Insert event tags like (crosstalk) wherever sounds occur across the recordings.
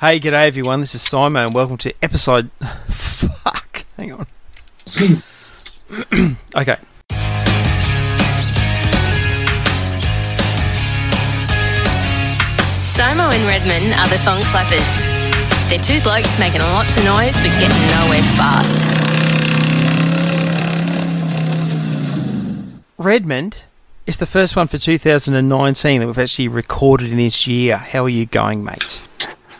Hey, g'day everyone. This is Simon, and welcome to episode. (laughs) Fuck. Hang on. (clears throat) okay. Simo and Redman are the thong slappers. They're two blokes making lots of noise but getting nowhere fast. Redmond is the first one for 2019 that we've actually recorded in this year. How are you going, mate?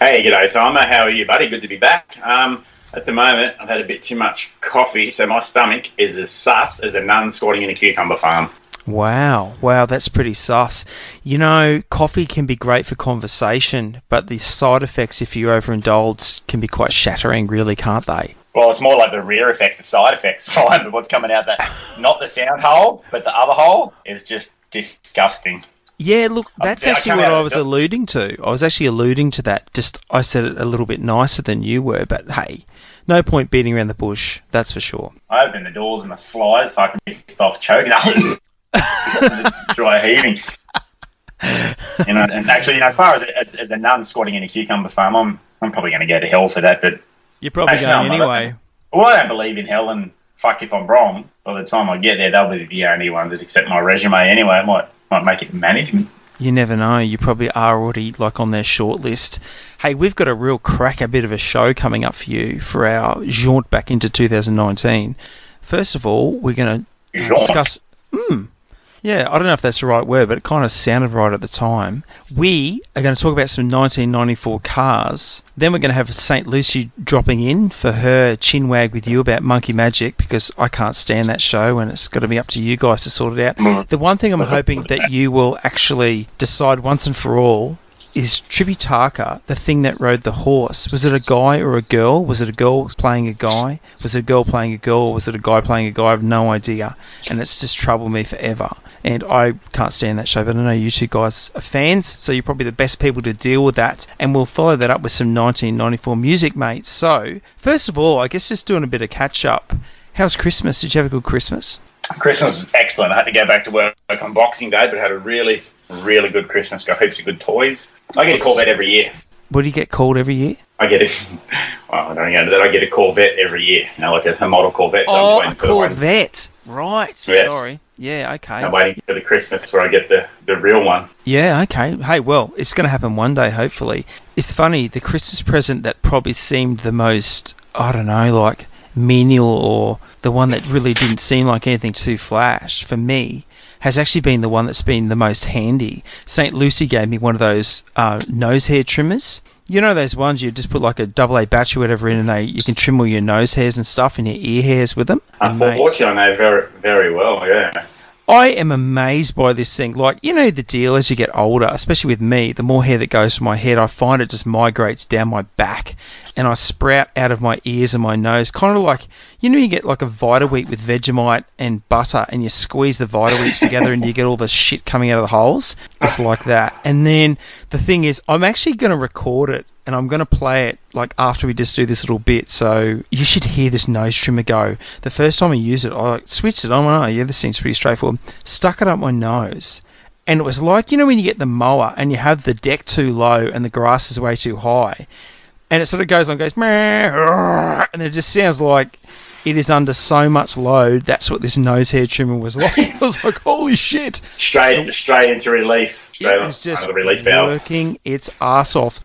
Hey, g'day, Simon. How are you, buddy? Good to be back. Um, at the moment, I've had a bit too much coffee, so my stomach is as sus as a nun squatting in a cucumber farm. Wow, wow, that's pretty sus. You know, coffee can be great for conversation, but the side effects, if you overindulge, can be quite shattering, really, can't they? Well, it's more like the rear effects, the side effects, (laughs) fine, but what's coming out that, not the sound hole, but the other hole, is just disgusting. Yeah, look, that's I actually come what I was alluding to. I was actually alluding to that. Just I said it a little bit nicer than you were, but hey, no point beating around the bush. That's for sure. I open the doors and the flies fucking pissed off choking. Up, (laughs) dry heaving. You know, and actually, you know, as far as, as, as a nun squatting in a cucumber farm, I'm, I'm probably going to go to hell for that, but You're probably Actually, going no, anyway. Well, I don't believe in hell, and fuck if I'm wrong. By the time I get there, they'll be the only ones that accept my resume anyway. I might might make it management. You never know. You probably are already like on their short list. Hey, we've got a real cracker bit of a show coming up for you for our jaunt back into 2019. First of all, we're going to discuss. Hmm. Yeah, I don't know if that's the right word, but it kind of sounded right at the time. We are going to talk about some 1994 cars. Then we're going to have St. Lucy dropping in for her chin wag with you about Monkey Magic because I can't stand that show and it's got to be up to you guys to sort it out. The one thing I'm (laughs) hoping that you will actually decide once and for all is Tripitaka the thing that rode the horse? Was it a guy or a girl? Was it a girl playing a guy? Was it a girl playing a girl? Was it a guy playing a guy? I have no idea. And it's just troubled me forever. And I can't stand that show, but I know you two guys are fans, so you're probably the best people to deal with that. And we'll follow that up with some 1994 music, mate. So, first of all, I guess just doing a bit of catch up. How's Christmas? Did you have a good Christmas? Christmas was excellent. I had to go back to work on Boxing Day, but had a really, really good Christmas. Got heaps of good toys. I get a Corvette every year. What do you get called every year? I get it. (laughs) Well, I don't know that. I get a Corvette every year. You know, like a, a model Corvette. So Oh, a waiting for the one- Corvette. Right. Yes. Sorry. Yeah, okay. I'm waiting for the Christmas where I get the, the real one. Yeah, okay. Hey, well, it's going to happen one day, hopefully. It's funny, the Christmas present that probably seemed the most, I don't know, like menial or the one that really didn't seem like anything too flash for me has actually been the one that's been the most handy. St. Lucy gave me one of those uh, nose hair trimmers. You know those ones you just put like a double A battery or whatever in and they you can trim all your nose hairs and stuff and your ear hairs with them. Unfortunately, I know very, very well, yeah. I am amazed by this thing. Like, you know, the deal as you get older, especially with me, the more hair that goes to my head, I find it just migrates down my back and I sprout out of my ears and my nose. Kind of like, you know, you get like a Vita-Weat with Vegemite and butter and you squeeze the Vita-Weats (laughs) together and you get all the shit coming out of the holes. It's like that. And then the thing is, I'm actually going to record it and I'm going to play it like after we just do this little bit. So you should hear this nose trimmer go. The first time I used it, I like, switched it on. Oh, yeah, this seems pretty straightforward. Stuck it up my nose. And it was like, you know, when you get the mower and you have the deck too low and the grass is way too high. And it sort of goes on, goes, "Meh," and it just sounds like it is under so much load. That's what this nose hair trimmer was like. (laughs) I was like, holy shit. Straight straight into relief. Straight It was just working its ass off.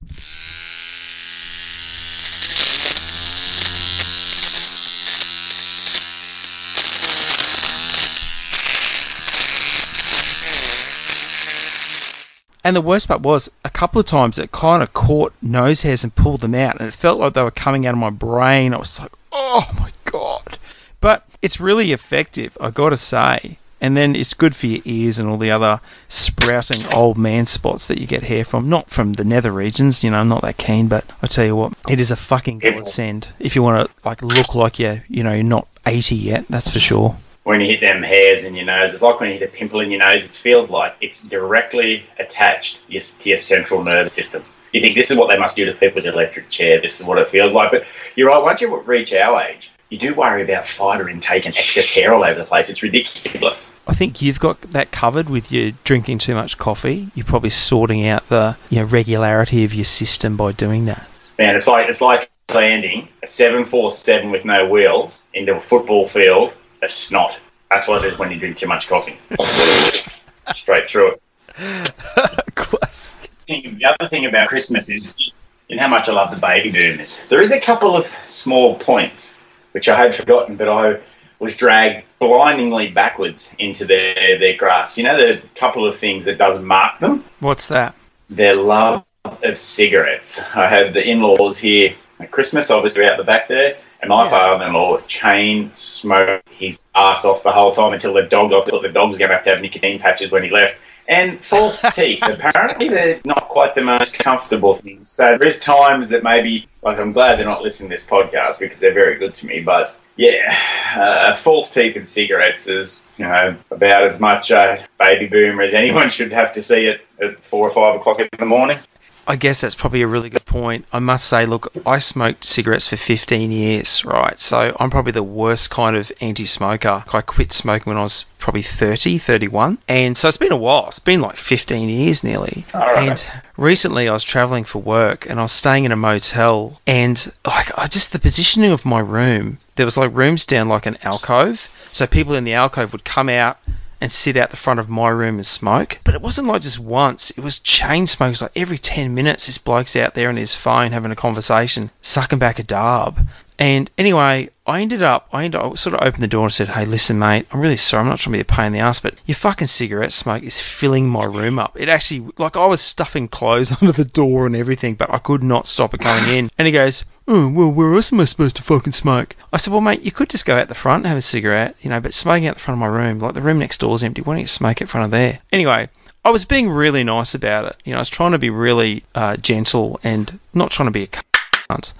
And the worst part was, a couple of times it kind of caught nose hairs and pulled them out, and it felt like they were coming out of my brain. I was like, oh my god. But it's really effective, I gotta say. And then it's good for your ears and all the other sprouting old man spots that you get hair from. Not from the nether regions, you know, I'm not that keen, but I tell you what, it is a fucking godsend if you want to like look like you're, you know, you're not 80 yet, that's for sure. When you hit them hairs in your nose, it's like when you hit a pimple in your nose. It feels like it's directly attached to your central nervous system. You think this is what they must do to people with an electric chair. This is what it feels like. But you're right. Once you reach our age, you do worry about fibre intake and excess hair all over the place. It's ridiculous. I think you've got that covered with you drinking too much coffee. You're probably sorting out the you know regularity of your system by doing that. Man, it's like it's like landing a 747 with no wheels into a football field of snot. That's what it is when you drink too much coffee. (laughs) Straight through it. (laughs) Classic. the other thing about Christmas is you know how much I love the baby boomers. There is a couple of small points which I had forgotten, but I was dragged blindingly backwards into their, their grasp. You know the couple of things that does mark them? What's that? Their love of cigarettes. I had the in-laws here at Christmas, obviously out the back there, and my Yeah. father-in-law chain smoked his ass off the whole time until the dog. I thought the dog was going to have to have nicotine patches when he left. And false (laughs) teeth. Apparently, they're not quite the most comfortable things. So there's times that maybe, like, I'm glad they're not listening to this podcast because they're very good to me. But yeah, uh, false teeth and cigarettes is, you know, about as much uh, baby boomer as anyone should have to see it at four or five o'clock in the morning. I guess that's probably a really good point. I must say, look, I smoked cigarettes for 15 years, right? So I'm probably the worst kind of anti smoker. I quit smoking when I was probably 30, 31. And so it's been a while. It's been like 15 years nearly. Right. And recently I was traveling for work and I was staying in a motel. And like, I just, the positioning of my room, there was like rooms down like an alcove. So people in the alcove would come out and sit out the front of my room and smoke. But it wasn't like just once, it was chain smokes. Like every 10 minutes, this bloke's out there on his phone having a conversation, sucking back a darb. And anyway, I ended up, I ended up, sort of opened the door and said, Hey, listen, mate, I'm really sorry. I'm not trying to be a pain in the ass, but your fucking cigarette smoke is filling my room up. It actually, like, I was stuffing clothes (laughs) under the door and everything, but I could not stop it going in. And he goes, Oh, well, where else am I supposed to fucking smoke? I said, Well, mate, you could just go out the front and have a cigarette, you know, but smoking out the front of my room, like the room next door is empty. Why don't you smoke in front of there? Anyway, I was being really nice about it. You know, I was trying to be really uh, gentle and not trying to be a cunt.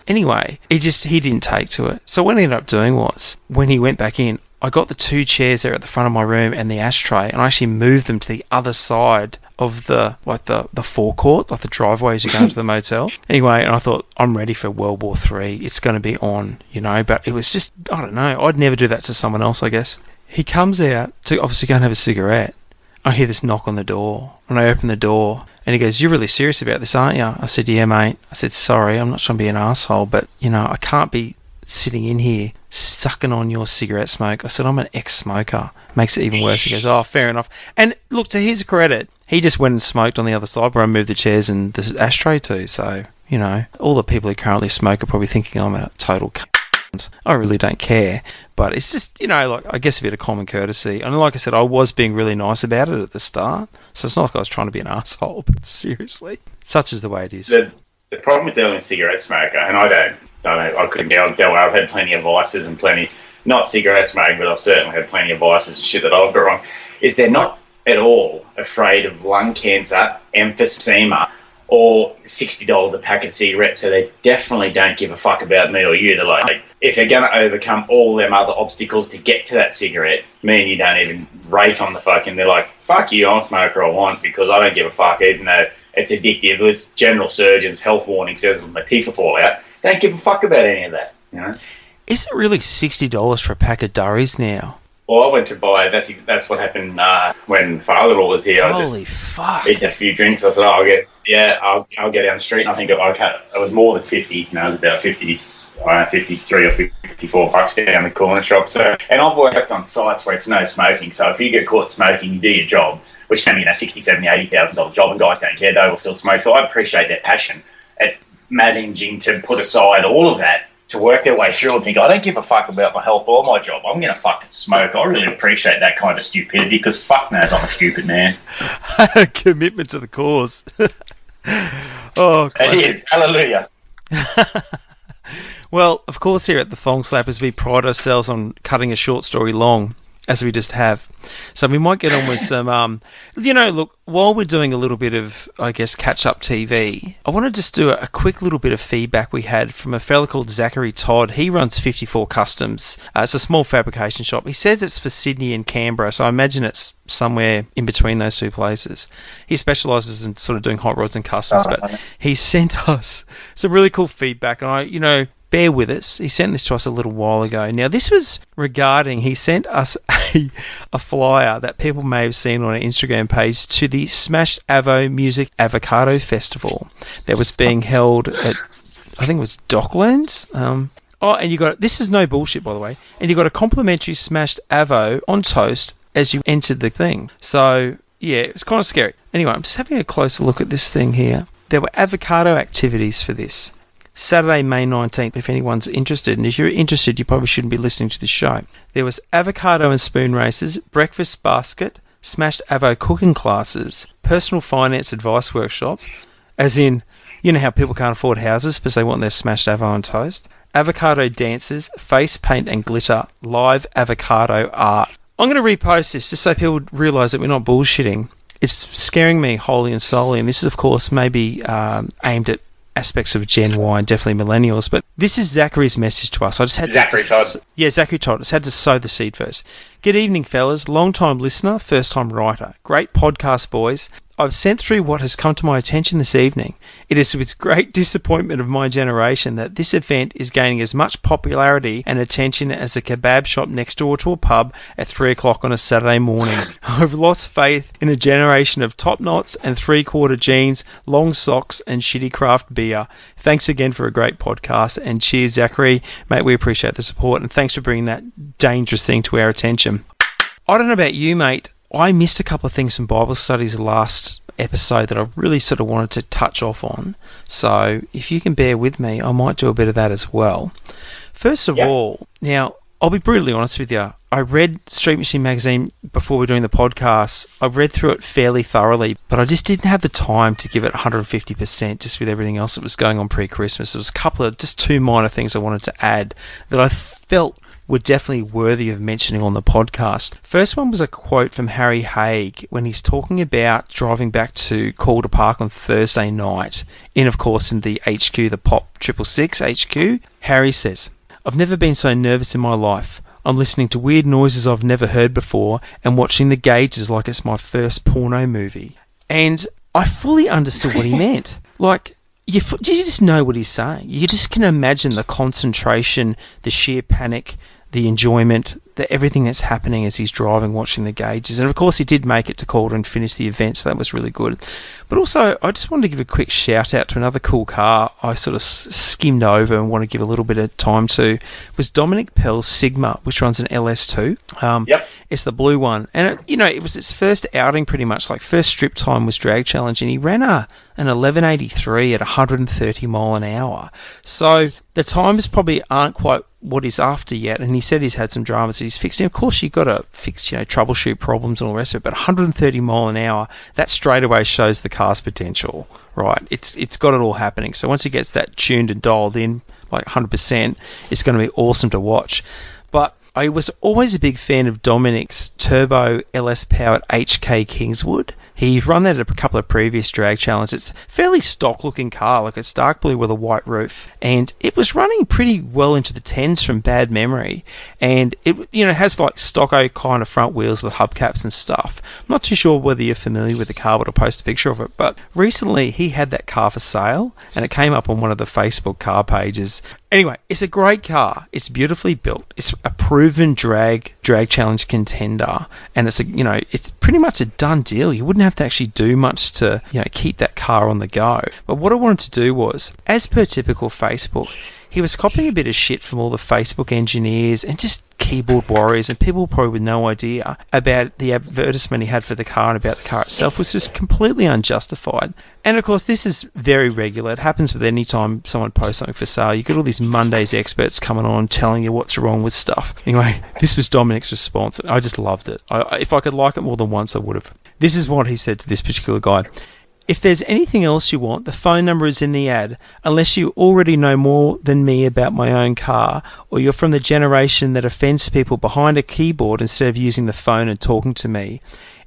Anyway, he just he didn't take to it. So what I ended up doing was when he went back in, I got the two chairs there at the front of my room and the ashtray, and I actually moved them to the other side of the like the the forecourt, like the driveway as you go into the motel. (laughs) Anyway, and I thought I'm ready for World War Three. It's going to be on, you know. But it was just I don't know. I'd never do that to someone else. I guess he comes out to obviously go and have a cigarette. I hear this knock on the door, and I open the door, and he goes, "You're really serious about this, aren't you?" I said, "Yeah, mate." I said, "Sorry, I'm not trying to be an asshole, but you know, I can't be sitting in here sucking on your cigarette smoke." I said, "I'm an ex-smoker." Makes it even worse. He goes, "Oh, fair enough." And look, to his credit, he just went and smoked on the other side where I moved the chairs and the ashtray to. So you know, all the people who currently smoke are probably thinking I'm a total. cunt. I really don't care, but it's just you know, like I guess a bit of common courtesy. And like I said, I was being really nice about it at the start, so it's not like I was trying to be an (laughs) asshole. But seriously, such is the way it is. The, the problem with dealing with cigarette smoker, and I don't, I don't, I couldn't deal, deal. I've had plenty of vices and plenty, not cigarette smoking, but I've certainly had plenty of vices and shit that I've got wrong. Is they're not at all afraid of lung cancer, emphysema, or sixty dollars a pack of cigarettes. So they definitely don't give a fuck about me or you. They're like, if they're gonna overcome all them other obstacles to get to that cigarette, me and you don't even rate on the fucking. They're like, fuck you, I'll smoke or I want because I don't give a fuck, even though it's addictive. It's general surgeon's health warning says my teeth will fall out. Don't give a fuck about any of that. You know. Is it really sixty dollars for a pack of durries now? Well, I went to buy. That's that's what happened uh, when father-in-law was here. I just Holy fuck! eating a few drinks. I said, oh, I'll get, yeah, I'll, I'll go down the street. And I think I it was more than 50. You know, it was about 50, I 53 or 54 bucks down the corner shop. So, and I've worked on sites where it's no smoking. So if you get caught smoking, you do your job, which can be, you know, 60, 70, 80,000 dollar job and guys don't care. They will still smoke. So I appreciate their passion at managing to put aside all of that to work their way through and think, I don't give a fuck about my health or my job. I'm going to fucking smoke. I really appreciate that kind of stupidity because fuck knows I'm a stupid man. (laughs) Commitment to the cause. (laughs) oh, It classic. is. Hallelujah. (laughs) Well, of course, here at the Thong Slappers, we pride ourselves on cutting a short story long, as we just have. So we might get on with some, um, you know, look, while we're doing a little bit of, I guess, catch up TV, I want to just do a, a quick little bit of feedback we had from a fellow called Zachary Todd. He runs 54 Customs. Uh, it's a small fabrication shop. He says it's for Sydney and Canberra, so I imagine it's somewhere in between those two places. He specialises in sort of doing hot rods and customs, but he (laughs) sent us some really cool feedback, and I, you know, bear with us. He sent this to us a little while ago. Now, this was regarding, he sent us (laughs) a, a flyer that people may have seen on our Instagram page to the Smashed Avo Music Avocado Festival that was being held at I think it was Docklands. Um, oh, and you got this is no bullshit by the way. And you got a complimentary smashed avo on toast as you entered the thing. So yeah, it was kind of scary. Anyway, I'm just having a closer look at this thing here. There were avocado activities for this. Saturday, May 19th, if anyone's interested. And if you're interested, you probably shouldn't be listening to this show. There was avocado and spoon races, breakfast basket, smashed avo cooking classes, personal finance advice workshop, as in, you know how people can't afford houses because they want their smashed avo on toast, avocado dances, face paint and glitter, live avocado art. I'm going to repost this just so people realise that we're not bullshitting. It's scaring me wholly and solely, and this is, of course, maybe um, aimed at aspects of Gen Y and definitely millennials. But this is Zachary's message to us. I just had Zachary to, Todd. Yeah, Zachary Todd. I just had to sow the seed first. Good evening, fellas. Long time listener, first time writer. Great podcast, boys. I've sent through what has come to my attention this evening. It is with great disappointment of my generation that this event is gaining as much popularity and attention as a kebab shop next door to a pub at 3 o'clock on a Saturday morning. (laughs) I've lost faith in a generation of top knots and three quarter jeans, long socks, and shitty craft beer. Thanks again for a great podcast and cheers, Zachary. Mate, we appreciate the support and thanks for bringing that dangerous thing to our attention. I don't know about you, mate. I missed a couple of things from Bible studies last episode that I really sort of wanted to touch off on. So if you can bear with me, I might do a bit of that as well. First of Yeah. all, now I'll be brutally honest with you. I read Street Machine magazine before we were doing the podcast. I read through it fairly thoroughly, but I just didn't have the time to give it 150% just with everything else that was going on pre Christmas. There was a couple of just two minor things I wanted to add that I felt were definitely worthy of mentioning on the podcast. First one was a quote from Harry Haig when he's talking about driving back to Calder Park on Thursday night, in of course in the HQ, the Pop Triple Six HQ. Harry says, "I've never been so nervous in my life." I'm listening to weird noises I've never heard before and watching the gauges like it's my first porno movie. And I fully understood what he (laughs) meant. Like, you, you just know what he's saying. You just can imagine the concentration, the sheer panic, the enjoyment, the everything that's happening as he's driving, watching the gauges. And of course, he did make it to Calder and finish the event, so that was really good. But also, I just wanted to give a quick shout out to another cool car I sort of skimmed over and want to give a little bit of time to was Dominic Pell's Sigma, which runs an LS2. Um, Yep. It's the blue one, and it, you know it was its first outing, pretty much. Like first strip time was drag challenge, and he ran a an 1183 at 130 mile an hour. So the times probably aren't quite what he's after yet. And he said he's had some dramas that he's fixing. Of course, you've got to fix, you know, troubleshoot problems and all the rest of it. But 130 mile an hour, that straight away shows the car's potential, right? It's it's got it all happening. So once he gets that tuned and dialed in, like 100%, it's going to be awesome to watch. But I was always a big fan of Dominic's turbo LS powered HK Kingswood. He's run that at a couple of previous drag challenges. It's fairly stock looking car, like it's dark blue with a white roof, and it was running pretty well into the tens from bad memory. And it, you know, has like stocko kind of front wheels with hubcaps and stuff. I'm not too sure whether you're familiar with the car, but I'll post a picture of it. But recently he had that car for sale, and it came up on one of the Facebook car pages. Anyway, it's a great car. It's beautifully built. It's a proven drag drag challenge contender, and it's a you know it's pretty much a done deal. You wouldn't have to actually do much to you know keep that car on the go. But what I wanted to do was, as per typical Facebook, he was copying a bit of shit from all the Facebook engineers and just keyboard warriors and people probably with no idea about the advertisement he had for the car and about the car itself was just completely unjustified. And of course, this is very regular. It happens with any time someone posts something for sale. You get all these Mondays experts coming on telling you what's wrong with stuff. Anyway, this was Dominic's response. I just loved it. I, if I could like it more than once, I would have. This is what he said to this particular guy. If there's anything else you want, the phone number is in the ad. Unless you already know more than me about my own car, or you're from the generation that offends people behind a keyboard instead of using the phone and talking to me.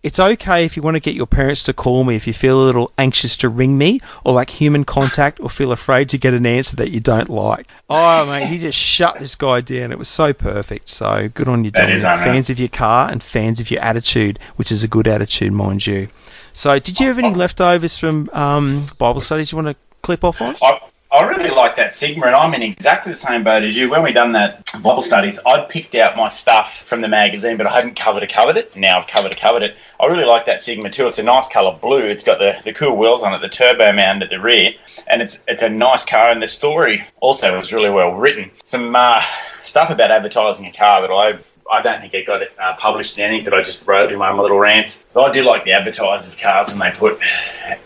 It's okay if you want to get your parents to call me if you feel a little anxious to ring me, or like human contact, or feel afraid to get an answer that you don't like. Oh, mate, he just shut this guy down. It was so perfect. So good on you, Dominic. Fans of your car and fans of your attitude, which is a good attitude, mind you. So, did you have any leftovers from um, Bible studies you want to clip off on? I, I really like that Sigma, and I'm in exactly the same boat as you. When we done that Bible studies, I'd picked out my stuff from the magazine, but I hadn't covered it, covered it. Now I've covered it, covered it. I really like that Sigma too. It's a nice colour blue. It's got the, the cool wheels on it, the turbo mount at the rear, and it's it's a nice car. And the story also was really well written. Some uh, stuff about advertising a car that I I don't think it got it uh, published in anything, but I just wrote in my little rants. So I do like the advertise of cars when they put,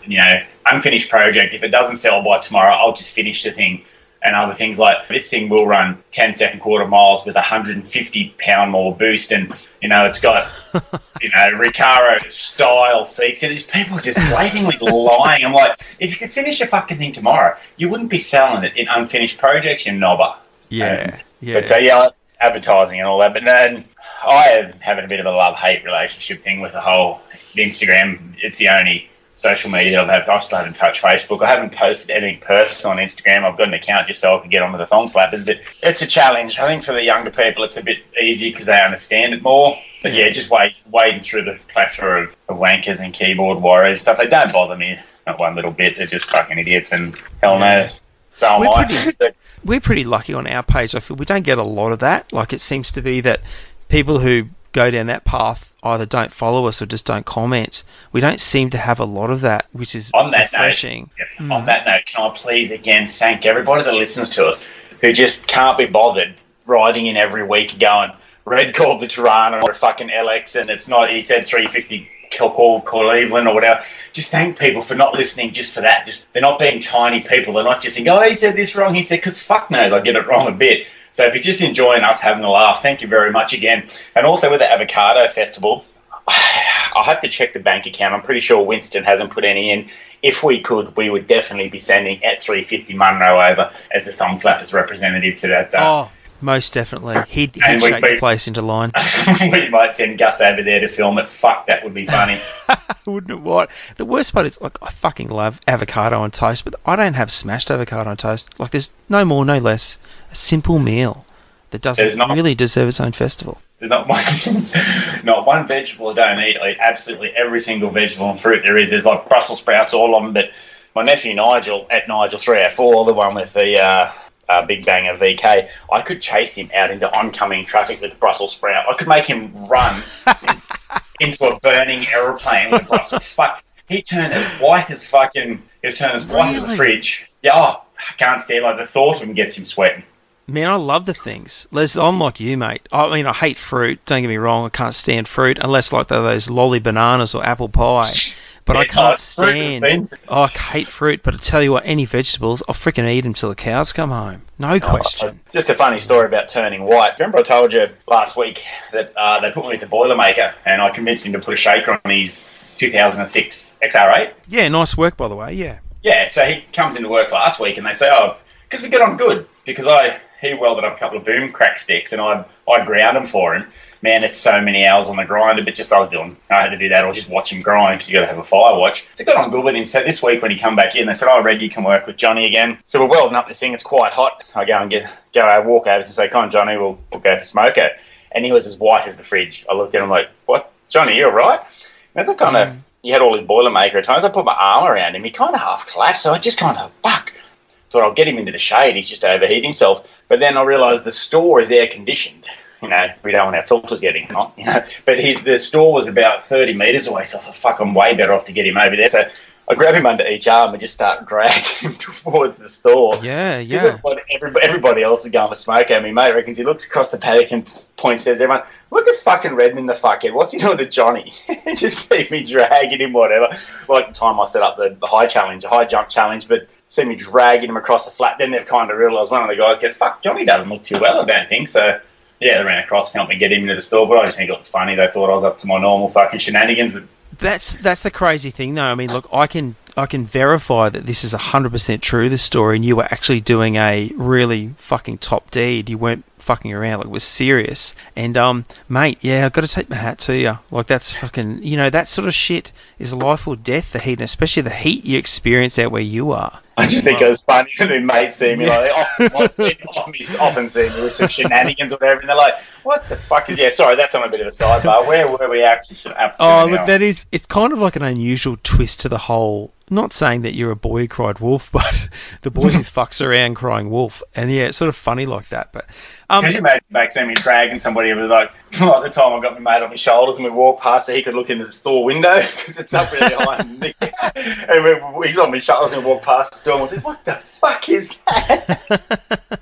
you know, unfinished project. If it doesn't sell by tomorrow, I'll just finish the thing. And other things like this thing will run 10 second quarter miles with 150 pound more boost, and you know it's got (laughs) you know Recaro style seats. And these people just blatantly lying. I'm like, if you could finish a fucking thing tomorrow, you wouldn't be selling it in unfinished projects, you knobber. Yeah, Um, yeah. But uh, yeah, advertising and all that. But then I am having a bit of a love hate relationship thing with the whole Instagram. It's the only social media I've had. I still haven't touched Facebook. I haven't posted anything personal on Instagram. I've got an account just so I can get on with the thong slappers. But it's a challenge. I think for the younger people, it's a bit easier because they understand it more. But yeah, just wait, wading through the plethora of, of wankers and keyboard warriors stuff. They don't bother me not one little bit. They're just fucking idiots, and hell no. So We're pretty- (laughs) we're pretty lucky on our page. I feel we don't get a lot of that. Like it seems to be that people who go down that path either don't follow us or just don't comment. We don't seem to have a lot of that, which is On that note, refreshing. Yep. On that note, can I please again thank everybody that listens to us who just can't be bothered writing in every week going, Red called the Torana or a fucking LX and it's not, he said 350 call call Cleveland or whatever. Just thank people for not listening just for that. Just They're not being tiny people. They're not just saying, oh, he said this wrong. He said, because fuck knows I get it wrong a bit. So if you're just enjoying us having a laugh, thank you very much again. And also with the Avocado Festival, (sighs) I'll have to check the bank account. I'm pretty sure Winston hasn't put any in. If we could, we would definitely be sending at 350 Monaro over as the thumb slappers representative to that. Uh, Oh, most definitely. He'd, he'd shake the place into line. (laughs) we might send Gus over there to film it. Fuck, that would be funny. (laughs) Wouldn't it what? The worst part is, like, I fucking love avocado on toast, but I don't have smashed avocado on toast. Like, there's no more, no less. A simple meal that doesn't not. really deserve its own festival. There's not one, (laughs) not one vegetable I don't eat. I eat absolutely every single vegetable and fruit there is. There's like Brussels sprouts, all of them. But my nephew Nigel at Nigel three eight four, the one with the uh, uh, Big Banger VK, I could chase him out into oncoming traffic with a Brussels sprout. I could make him run (laughs) into a burning aeroplane with Brussels. Fuck, he turned as white as fucking. He was turned as white as a fridge. Yeah, oh, I can't stand like the thought of him gets him sweating. Man, I love the things. Les, I'm like you, mate. I mean, I hate fruit. Don't get me wrong. I can't stand fruit unless like they're those lolly bananas or apple pie. (laughs) But I can't oh, stand. Oh, I hate fruit. But I tell you what, any vegetables, I'll freaking eat them till the cows come home. No question. Just a funny story about turning white. Remember, I told you last week that uh, they put me with the Boilermaker, and I convinced him to put a shaker on his 2006 XR8. Yeah, nice work by the way. Yeah. Yeah, so he comes into work last week, and they say, "Oh, because we get on good." Because I he welded up a couple of boom crack sticks, and I I ground them for him. Man, there's so many hours on the grinder, but just I was doing, I had to do that, or just watch him grind because you got to have a fire watch. So got on good with him. So this week when he come back in, they said, "Oh, Red, you can work with Johnny again." So we're welding up this thing. It's quite hot. So I go and get go out, walk over and say, "Come on, Johnny, we'll, we'll go for smoko." And he was as white as the fridge. I looked at him like, "What, Johnny? You all right?" And as I kind of, mm. he had all his Boilermaker at times. I put my arm around him. He kind of half collapsed. So I just kind of, fuck. Thought I'll get him into the shade. He's just overheated himself. But then I realised the store is air conditioned. You know, we don't want our filters getting hot. You know, (laughs) but his the store was about thirty metres away. So I thought, fuck, I'm way better off to get him over there. So I grab him under each arm and just start (laughs) dragging him towards the store. Yeah, yeah. Everybody, everybody, else is going to smoke at me. Mate reckons he looks across the paddock and points, says, everyone, look at fucking Redden in the fuckhead. Eh, what's he doing to Johnny? (laughs) Just see me dragging him, whatever. Like the time I set up the, the high challenge, the high jump challenge, but see me dragging him across the flat. Then they've kind of realised one of the guys gets, fuck, Johnny doesn't look too well, I don't think. So, yeah, they ran across and helped me get him into the store, but I just think it was funny. They thought I was up to my normal fucking shenanigans. But That's that's the crazy thing, though. I mean, look, I can I can verify that this is hundred percent true. This story, and you were actually doing a really fucking top deed. You weren't fucking around. Like, it was serious. And um, mate, yeah, I've got to take my hat to you. Like, that's fucking, you know, that sort of shit is life or death. The heat, and especially the heat you experience out where you are. I just think it was funny that my mates see me like, oh, what's it? Often, often see me with some shenanigans or whatever, and they're like, what the fuck is, yeah, sorry, that's on a bit of a sidebar. Where were we actually? Oh, look, that is, it's kind of like an unusual twist to the whole, not saying that you're a boy who cried wolf, (laughs) but the boy who (laughs) fucks around crying wolf. And yeah, it's sort of funny like that. But um, Can you imagine back then me dragging somebody over like, (clears throat) like the time I got my mate on my shoulders and we walked past so he could look in the store window (laughs) because it's up really high and, Nick, and we, he's on my shoulders and we walked past the store and we said, what the fuck is that?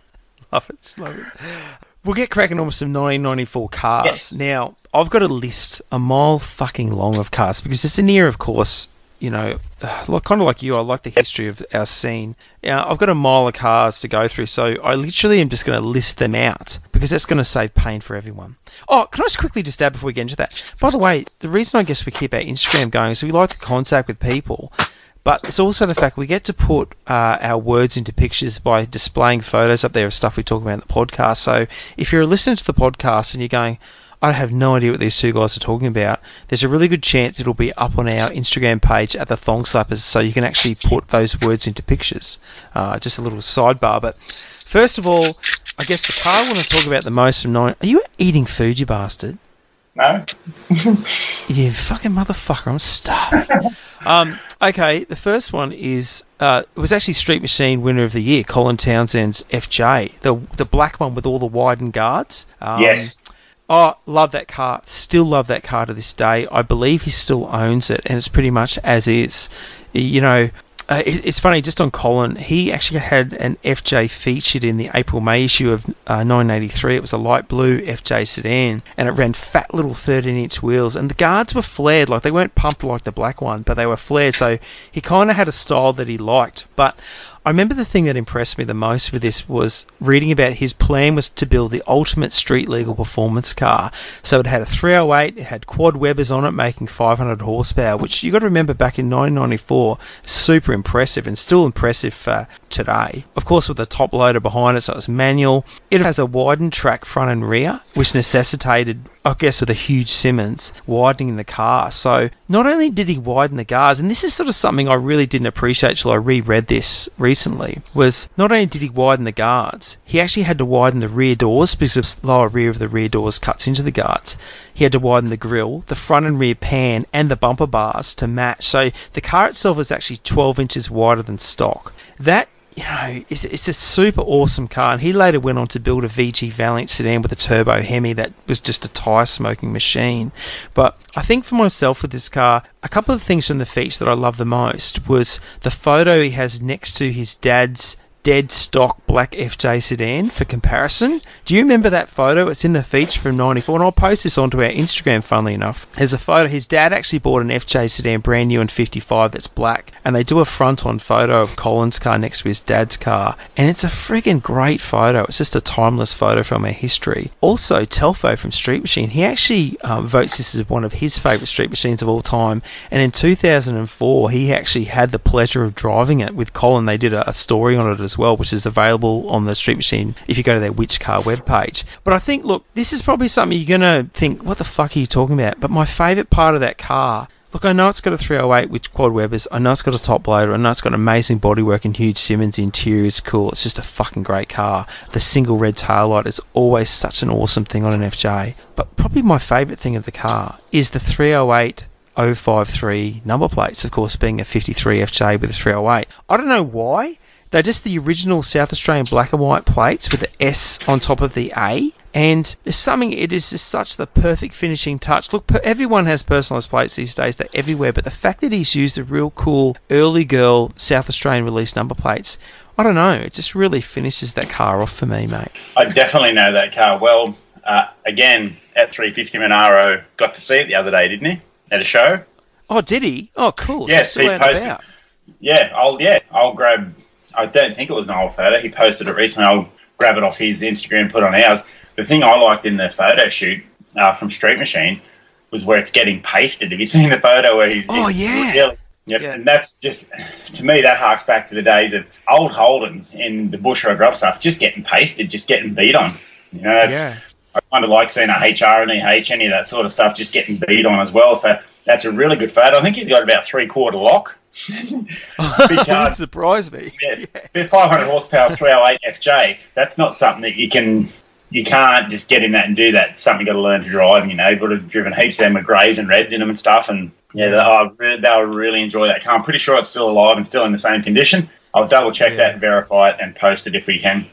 love it, love it. We'll get cracking on with some 1994 cars. Yes. Now, I've got a list a mile fucking long of cars because it's an era, of course, you know, kind of like you, I like the history of our scene. Now, I've got a mile of cars to go through, so I literally am just going to list them out because that's going to save pain for everyone. Oh, can I just quickly just add before we get into that? By the way, the reason I guess we keep our Instagram going is we like to contact with people. But it's also the fact we get to put uh, our words into pictures by displaying photos up there of stuff we talk about in the podcast. So if you're listening to the podcast and you're going, I have no idea what these two guys are talking about, there's a really good chance it'll be up on our Instagram page at the Thong Slappers, so you can actually put those words into pictures. Uh, just a little sidebar. But first of all, I guess the car I want to talk about the most from nine. Are you eating food, you bastard? No? (laughs) You fucking motherfucker, I'm starving. um, okay, the first one is uh, it was actually Street Machine Winner of the Year, Colin Townsend's FJ, the the black one with all the widened guards. Um, yes. Oh, love that car. Still love that car to this day. I believe he still owns it, and it's pretty much as is. You know, uh, it, it's funny, just on Colin, he actually had an FJ featured in the April May issue of uh, 983. It was a light blue FJ sedan, and it ran fat little 13 inch wheels. And the guards were flared, like they weren't pumped like the black one, but they were flared. So he kind of had a style that he liked. But I remember the thing that impressed me the most with this was reading about his plan was to build the ultimate street legal performance car. So it had a 308, it had quad Webers on it, making 500 horsepower, which you got to remember back in 1994, super impressive and still impressive for today. Of course, with a top loader behind it, so it's manual. It has a widened track front and rear, which necessitated I guess with a huge Simmons widening the car. So not only did he widen the guards, and this is sort of something I really didn't appreciate till I reread this recently, was not only did he widen the guards, he actually had to widen the rear doors because the lower rear of the rear doors cuts into the guards. He had to widen the grille, the front and rear pan, and the bumper bars to match. So the car itself is actually 12 inches wider than stock. That you know, it's, it's a super awesome car. And he later went on to build a VG Valiant sedan with a turbo Hemi that was just a tyre smoking machine. But I think for myself with this car, a couple of things from the feature that I love the most was the photo he has next to his dad's dead stock black FJ sedan for comparison. Do you remember that photo? It's in the feature from 94, and I'll post this onto our Instagram, funnily enough. There's a photo. His dad actually bought an FJ sedan brand new in 55 that's black, and they do a front on photo of Colin's car next to his dad's car, and it's a friggin' great photo. It's just a timeless photo from our history. Also, Telfo from Street Machine, he actually um, votes this as one of his favourite street machines of all time, and in 2004, he actually had the pleasure of driving it with Colin. They did a, a story on it as well, which is available on the Street Machine if you go to their Which Car webpage. But I think, look, this is probably something you're going to think, what the fuck are you talking about? But my favourite part of that car Look, I know it's got a 308 with quad Webers. I know it's got a top loader. I know it's got amazing bodywork and huge Simmons. Interior is cool. It's just a fucking great car. The single red taillight is always such an awesome thing on an FJ. But probably my favourite thing of the car is the 308 053 number plates, of course, being a 53 FJ with a 308. I don't know why. They're just the original South Australian black and white plates with the S on top of the A. And there's something, it is just such the perfect finishing touch. Look, everyone has personalised plates these days, they're everywhere, but the fact that he's used the real cool early girl South Australian release number plates, I don't know, it just really finishes that car off for me, mate. I definitely know that car well. Uh, again, at 350 Monaro, got to see it the other day, didn't he? At a show. Oh, did he? Oh, cool. Yes, so he posted. about. Yeah, I'll yeah, I'll grab. I don't think it was an old photo. He posted it recently. I'll grab it off his Instagram, put on ours. The thing I liked in the photo shoot uh, from Street Machine was where it's getting pasted. Have you (laughs) seen the photo where he's? Oh, he's- yeah. Yep. Yeah. And that's just to me that harks back to the days of old Holdens in the Bushrod Rub stuff, just getting pasted, just getting beat on. You know, that's, Yeah. I kind of like seeing a HR and EH, any of that sort of stuff, just getting beat on as well. So that's a really good photo. I think he's got about three quarter lock. (laughs) (laughs) Big card. surprise me. Yeah, (laughs) bit 500 horsepower 308 FJ. That's not something that you can. You can't just get in that and do that. It's something you got to learn to drive. You know, you've got to have driven heaps of them with greys and reds in them and stuff. And Yeah, they, I re- they'll really enjoy that car. I'm pretty sure it's still alive and still in the same condition. I'll double check Yeah. that, verify it, and post it if we can.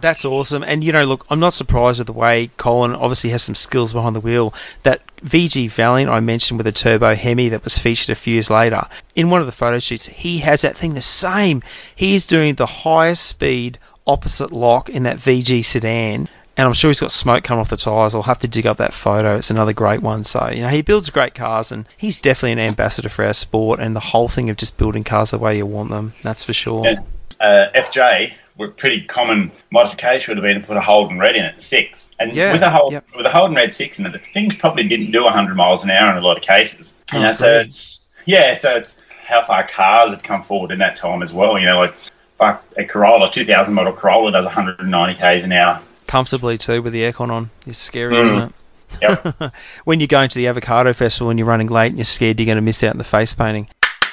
That's awesome. And, you know, look, I'm not surprised with the way Colin obviously has some skills behind the wheel. That VG Valiant I mentioned with a turbo Hemi that was featured a few years later, in one of the photo shoots, he has that thing the same. He is doing the highest speed opposite lock in that VG sedan. And I'm sure he's got smoke coming off the tyres. I'll have to dig up that photo. It's another great one. So, you know, he builds great cars and he's definitely an ambassador for our sport and the whole thing of just building cars the way you want them. That's for sure. Yeah. Uh, FJ, were pretty common modification would have been to put a Holden Red in it, six. And Yeah, with a Holden, yep. with a Holden Red six in it, the things probably didn't do 100 miles an hour in a lot of cases. You Oh, know, so it's yeah, so it's how far cars had come forward in that time as well. You know, like fuck a Corolla, 2000 model Corolla does 190 k's an hour. Comfortably too with the aircon on. It's scary, Mm. isn't it? Yep. (laughs) when you're going to the avocado festival and you're running late and you're scared you're going to miss out on the face painting.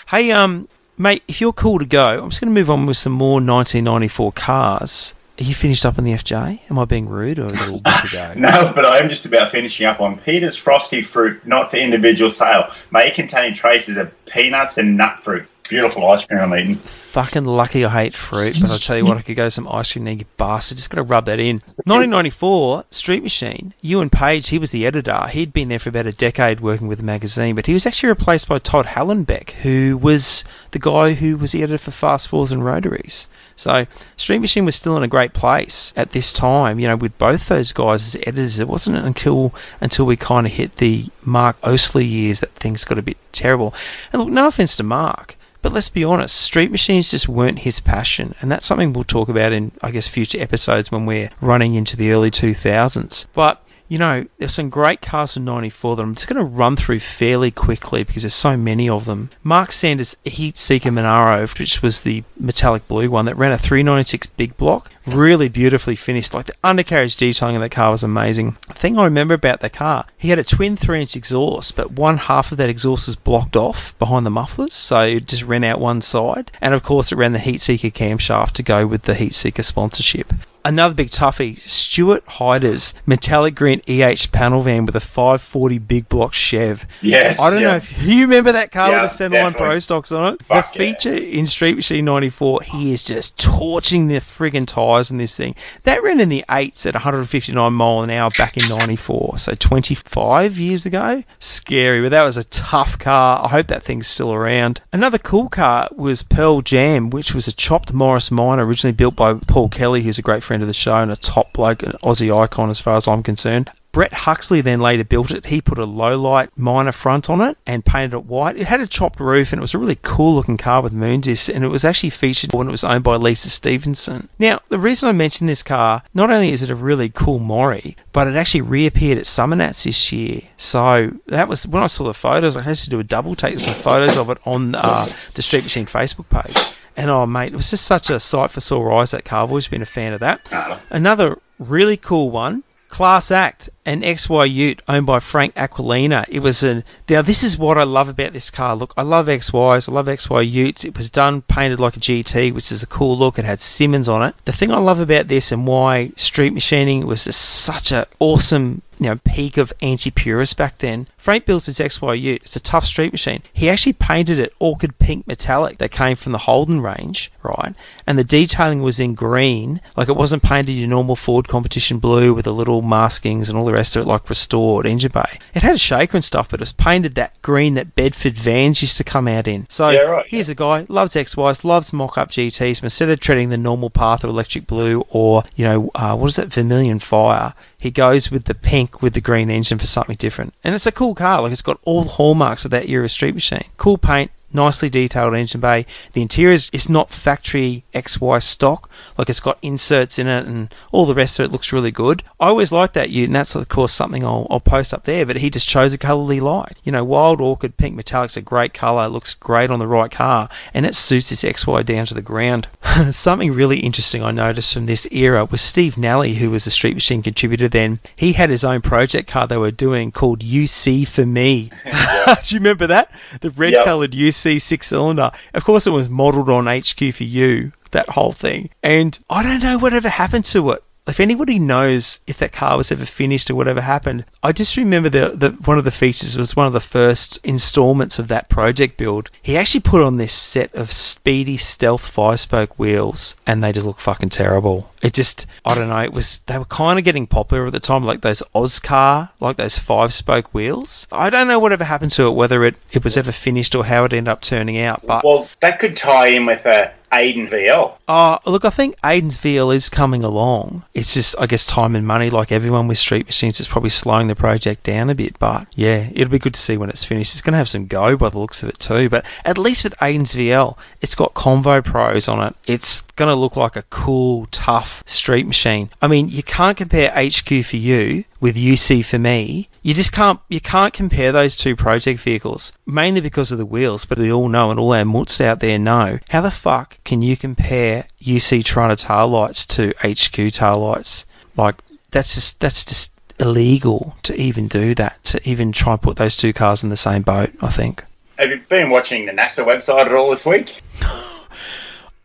Hey, um, mate, if you're cool to go, I'm just going to move on with some more 1994 cars. Are you finished up on the FJ? Am I being rude, or is it all good to go? (laughs) No, but I am just about finishing up on Peter's Frosty Fruit, not for individual sale. May contain traces of peanuts and nut fruit. Beautiful ice cream I'm eating. Fucking lucky I hate fruit, but I'll tell you what, I could go some ice cream there, you bastard. Just got to rub that in. 1994, Street Machine. Ewan Page, he was the editor. He'd been there for about a decade working with the magazine, but he was actually replaced by Todd Hallenbeck, who was the guy who was the editor for Fast Fours and Rotaries. So Street Machine was still in a great place at this time, you know, with both those guys as editors. It wasn't until until we kind of hit the Mark Oastler years that things got a bit terrible. And look, no offense to Mark, but let's be honest, street machines just weren't his passion, and that's something we'll talk about in, I guess, future episodes when we're running into the early 2000s. But you know, there's some great cars in '94 that I'm just going to run through fairly quickly because there's so many of them. Mark Sanders Heat Seeker Monaro, which was the metallic blue one that ran a 396 big block, really beautifully finished. Like the undercarriage detailing of that car was amazing. The thing I remember about that car, he had a twin three-inch exhaust, but one half of that exhaust was blocked off behind the mufflers, so it just ran out one side. And of course, it ran the Heat Seeker camshaft to go with the Heat Seeker sponsorship. Another big toughie, Stuart Hyder's metallic green EH panel van with a 540 big block Chev. Yes. I don't yeah. know if you remember that car Yeah, with the Centerline. Pro stocks on it. Fuck the yeah. feature in Street Machine 94, he is just torching the friggin' tyres in this thing. That ran in the 8s at 159 mile an hour back in 94, so 25 years ago. Scary, but that was a tough car. I hope that thing's still around. Another cool car was Pearl Jam, which was a chopped Morris Minor originally built by Paul Kelly, who's a great friend of the show and a top bloke, an Aussie icon as far as I'm concerned. Brett Huxley then later built it. He put a low light minor front on it and painted it white. It had a chopped roof and it was a really cool looking car with moon discs and it was actually featured when it was owned by Lisa Stevenson. Now, the reason I mention this car, not only is it a really cool Mori, but it actually reappeared at Summernats this year. So that was when I saw the photos, I had to do a double take some photos of it on uh, the Street Machine Facebook page. And oh mate, it was just such a sight for sore eyes that car. I've always been a fan of that. Ah, Another really cool one, Class Act, an XY Ute owned by Frank Aquilina. It was a now this is what I love about this car. Look, I love XYs, I love XY Utes. It was done painted like a GT, which is a cool look. It had Simmons on it. The thing I love about this and why street machining was just such an awesome you know, peak of anti-purist back then. Frank builds his XY Ute. It's a tough street machine. He actually painted it orchid pink metallic that came from the Holden range, right? And the detailing was in green, like it wasn't painted your normal Ford competition blue with the little maskings and all the rest of it, like restored engine bay. It had a shaker and stuff, but it was painted that green that Bedford vans used to come out in. So Yeah, right, here's a guy loves XYs, loves mock-up GTs, but instead of treading the normal path of electric blue or you know uh, what is that Vermilion Fire, he goes with the pink with the green engine for something different. And it's a cool car. Like it's got all the hallmarks of that era street machine. Cool paint, nicely detailed engine bay. The interior is it's not factory XY stock. Like it's got inserts in it and all the rest of it looks really good. I always like that ute, and that's of course something I'll, I'll post up there. But he just chose a colour he liked. You know, wild orchid pink metallic's a great colour. Looks great on the right car, and it suits this XY down to the ground. (laughs) something really interesting I noticed from this era was Steve Nally, who was a Street Machine contributor then. He had his own project car they were doing called UC for Me. (laughs) Do you remember that? The red Yep. coloured UC six cylinder. Of course, it was modelled on HQ for You, that whole thing. And I don't know whatever happened to it. If anybody knows if that car was ever finished or whatever happened, I just remember the, the one of the features was one of the first installments of that project build. He actually put on this set of speedy stealth five spoke wheels, and they just look fucking terrible. It just, I don't know, it was they were kind of getting popular at the time, like those Oscar, like those five spoke wheels. I don't know whatever happened to it, whether it it was ever finished or how it ended up turning out, but. Well, that could tie in with a Aiden VL. Oh, uh, look, I think Aiden's VL is coming along. It's just, I guess, time and money, like everyone with Street Machines, it's probably slowing the project down a bit. But yeah, it'll be good to see when it's finished. It's going to have some go by the looks of it too. But at least with Aiden's VL, it's got Convo Pros on it. It's going to look like a cool, tough Street Machine. I mean, you can't compare HQ for you with UC for me. You just can't you can't compare those two project vehicles mainly because of the wheels. But we all know, and all our mutts out there know, how the fuck can you compare UC Torana tail lights to HQ tail lights? Like that's just that's just illegal to even do that. To even try and put those two cars in the same boat. I think. Have you been watching the NASA website at all this week? (laughs) (laughs)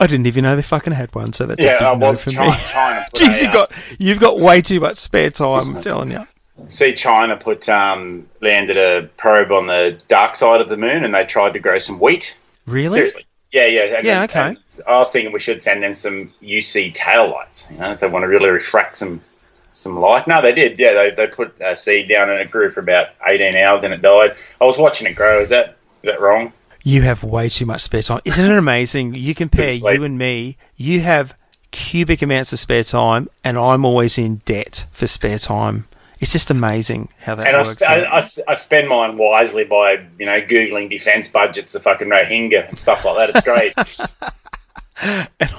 I didn't even know they fucking had one, so that's Yeah, a big uh, well, no for China- me. China (laughs) Jeez, you uh, got you've got way too much spare time. I'm telling you. See, China put um, landed a probe on the dark side of the moon, and they tried to grow some wheat. Really? Seriously. Yeah, yeah. And Yeah, okay. and I was thinking we should send them some UC tail lights. You know, if they want to really refract some some light. No, they did. Yeah, they, they put a seed down and it grew for about 18 hours and it died. I was watching it grow. Is that is that wrong? You have way too much spare time. Isn't it amazing? You compare you and me. You have cubic amounts of spare time, and I'm always in debt for spare time. It's just amazing how that And I, works. sp- I. I s- I spend mine wisely by you know googling defense budgets of fucking Rohingya and stuff like that. It's great. (laughs) And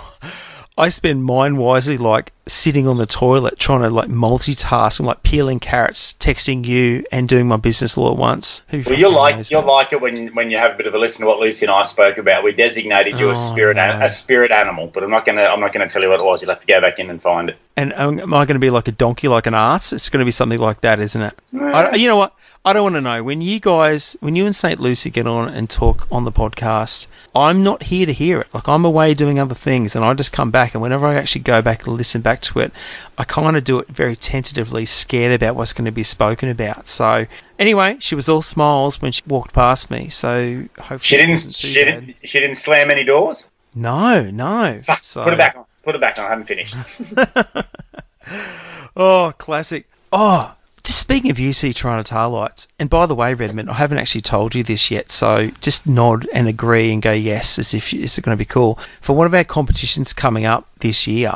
I spend mine wisely, like sitting on the toilet trying to like multitask. I'm like peeling carrots, texting you, and doing my business all at once. Who well, you'll like knows, you'll man? like it when when you have a bit of a listen to what Lucy and I spoke about. We designated you a Oh, spirit no. a spirit animal, but I'm not gonna I'm not gonna tell you what it was. You'll have to go back in and find it. And um, am I going to be like a donkey, like an ass? It's going to be something like that, isn't it? I, you know what? I don't want to know. When you guys, when you and St. Lucy get on and talk on the podcast, I'm not here to hear it. Like, I'm away doing other things, and I just come back, and whenever I actually go back and listen back to it, I kind of do it very tentatively, scared about what's going to be spoken about. So, anyway, she was all smiles when she walked past me, so hopefully She didn't she bad. didn't she didn't slam any doors. No, no. Fuck, So- put it back on. Put it back on. I haven't finished. (laughs) Oh, classic. Oh, just speaking of UC Torana Tar Lights, and by the way, Redmond, I haven't actually told you this yet, so just nod and agree and go yes, as if it's going to be cool. For one of our competitions coming up this year,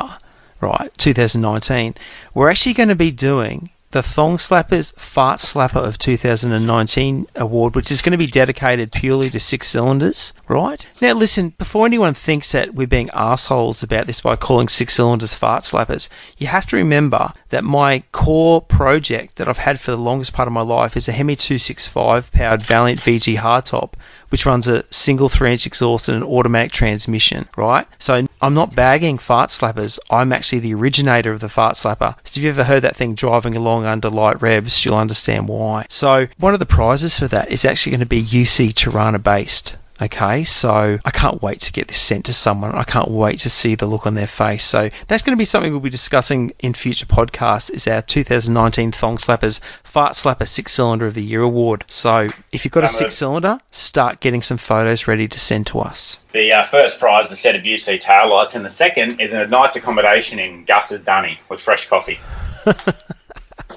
right, 2019, we're actually going to be doing the Thong Slappers Fart Slapper of 2019 award, which is going to be dedicated purely to six cylinders, right? Now, listen, before anyone thinks that we're being assholes about this by calling six cylinders fart slappers, you have to remember that my core project that I've had for the longest part of my life is a Hemi 265 powered Valiant VG hardtop, which runs a single three inch exhaust and an automatic transmission, right? So I'm not bagging fart slappers. I'm actually the originator of the fart slapper. So if you've ever heard that thing driving along under light revs, you'll understand why. So one of the prizes for that is actually going to be UC Torana based. Okay, so I can't wait to get this sent to someone. I can't wait to see the look on their face. So that's going to be something we'll be discussing in future podcasts. Is our 2019 Thong Slappers Fart Slapper Six Cylinder of the Year award. So if you've got a six cylinder, start getting some photos ready to send to us. The uh, first prize is a set of UC tail lights, and the second is a night's accommodation in Gus's Dunny with fresh coffee. (laughs)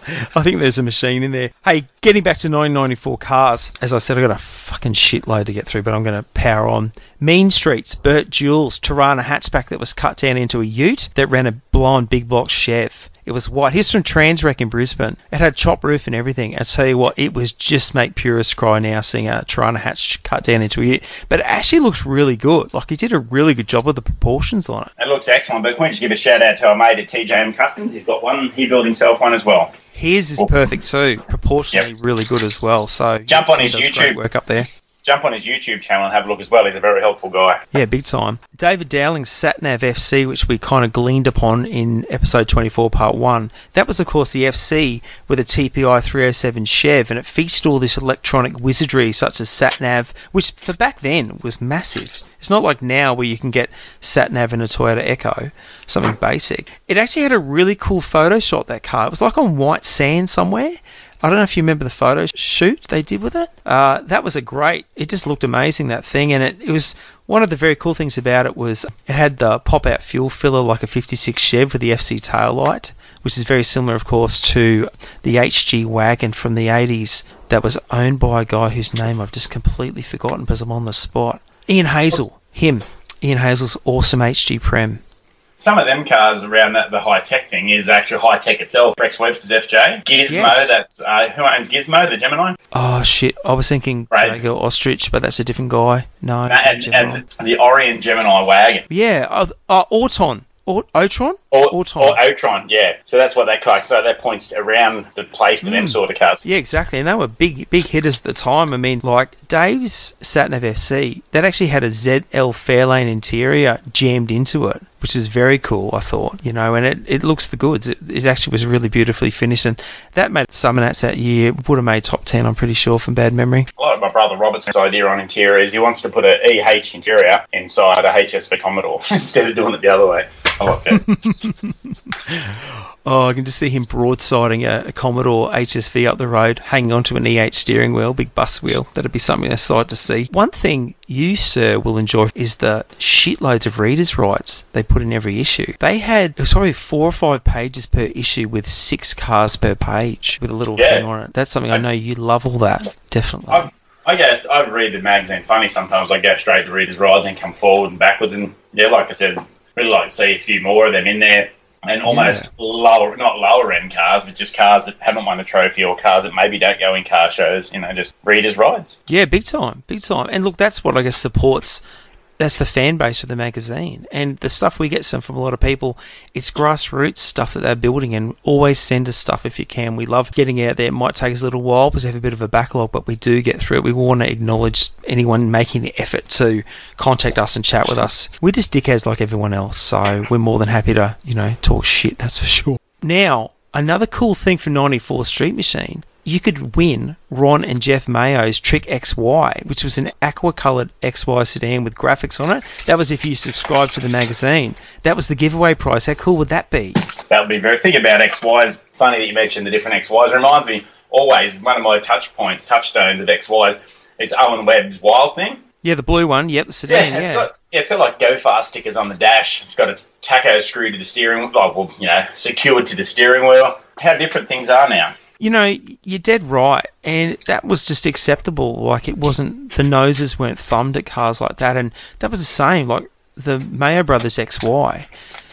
(laughs) I think there's a machine in there. Hey, getting back to 1994 cars. As I said, I've got a fucking shitload to get through, but I'm going to power on. Mean Streets, Burt Jules, Torana hatchback that was cut down into a ute that ran a blonde big block Chev. It was white. He's from Transrec in Brisbane. It had chop roof and everything. I tell you what, it was just make purists cry now seeing a Torana hatch cut down into a ute. But it actually looks really good. Like he did a really good job with the proportions on it. It looks excellent, but can we just give a shout out to our mate at TJM Customs? He's got one. He built himself one as well. His is oh. perfect too, proportionally really good as well. So Jump on his YouTube. Work up there. Jump on his YouTube channel and have a look as well. He's a very helpful guy. Yeah, big time. David Dowling's Satnav FC, which we kind of gleaned upon in episode 24, part 1, that was, of course, the FC with a TPI 307 Chev, and it featured all this electronic wizardry such as Satnav, which for back then was massive. It's not like now where you can get Satnav in a Toyota Echo, something basic. It actually had a really cool Photoshop, that car. It was like on white sand somewhere. I don't know if you remember the photo shoot they did with it. Uh, that was a great. It just looked amazing that thing, and it, it was one of the very cool things about it was it had the pop-out fuel filler like a 56 Chev with the FC tail light, which is very similar, of course, to the HG wagon from the 80s that was owned by a guy whose name I've just completely forgotten because I'm on the spot. Ian Hazel, him. Ian Hazel's awesome HG Prem some of them cars around that the high tech thing is actually high tech itself. Rex Webster's FJ, Gizmo. Yes. That's uh, who owns Gizmo, the Gemini. Oh shit! I was thinking. Drago Ostrich, but that's a different guy. No, and, and the Orion Gemini wagon. yeah, uh, uh, Auton, Aut- Otron, Or, or Otron, yeah. So that's what that car. So that points around the place to Hmm. them sort of cars. Yeah, exactly. And they were big, big hitters at the time. I mean, like Dave's Satnav FC, that actually had a ZL Fairlane interior jammed into it, which is very cool. I thought, you know, and it, it looks the goods. It, it actually was really beautifully finished, and that made Summernats that year would have made top ten. I'm pretty sure from bad memory. Like my brother Robert's idea on interiors, he wants to put a EH interior inside a HS for Commodore (laughs) instead of doing it the other way. I like that. (laughs) (laughs) Oh, I can just see him broadsiding a, a Commodore HSV up the road, hanging onto an EH steering wheel, big bus wheel. That'd be something a sight to see. One thing you, sir, will enjoy is the shitloads of readers' rides they put in every issue. They had, it was probably four or five pages per issue with six cars per page with a little Yeah. thing on it. That's something I know you love all that. Definitely. I, I guess I read the magazine funny sometimes. I go straight to readers' rides and come forward and backwards. And yeah, like I said, really like to see a few more of them in there. And almost lower, not lower end cars, but just cars that haven't won a trophy or cars that maybe don't go in car shows. You know, just readers' rides. Yeah, big time, big time. And look, that's what I guess supports. That's the fan base of the magazine, and the stuff we get some from a lot of people. It's grassroots stuff that they're building, and always send us stuff if you can. We love getting out there. It might take us a little while because we have a bit of a backlog, but we do get through it. We want to acknowledge anyone making the effort to contact us and chat with us. We're just dickheads like everyone else, so we're more than happy to, you know, talk shit. That's for sure. Now, another cool thing from 94 Street Machine, you could win Ron and Jeff Mayo's Trick XY, which was an aqua coloured XY sedan with graphics on it. That was if you subscribed to the magazine. That was the giveaway prize. How cool would that be? That would be very. Think about XYs. Funny that you mentioned the different XYs. It reminds me always one of my touch points, touchstones of XYs is Owen Webb's Wild Thing. Yeah, the blue one. Yep, the sedan. Yeah, it's Yeah. got yeah, it's got like go fast stickers on the dash. It's got a taco screw to the steering, like oh, well, you know, secured to the steering wheel. How different things are now. You know, you're dead right, and that was just acceptable. Like it wasn't the noses weren't thumbed at cars like that, and that was the same. Like the Mayo Brothers XY,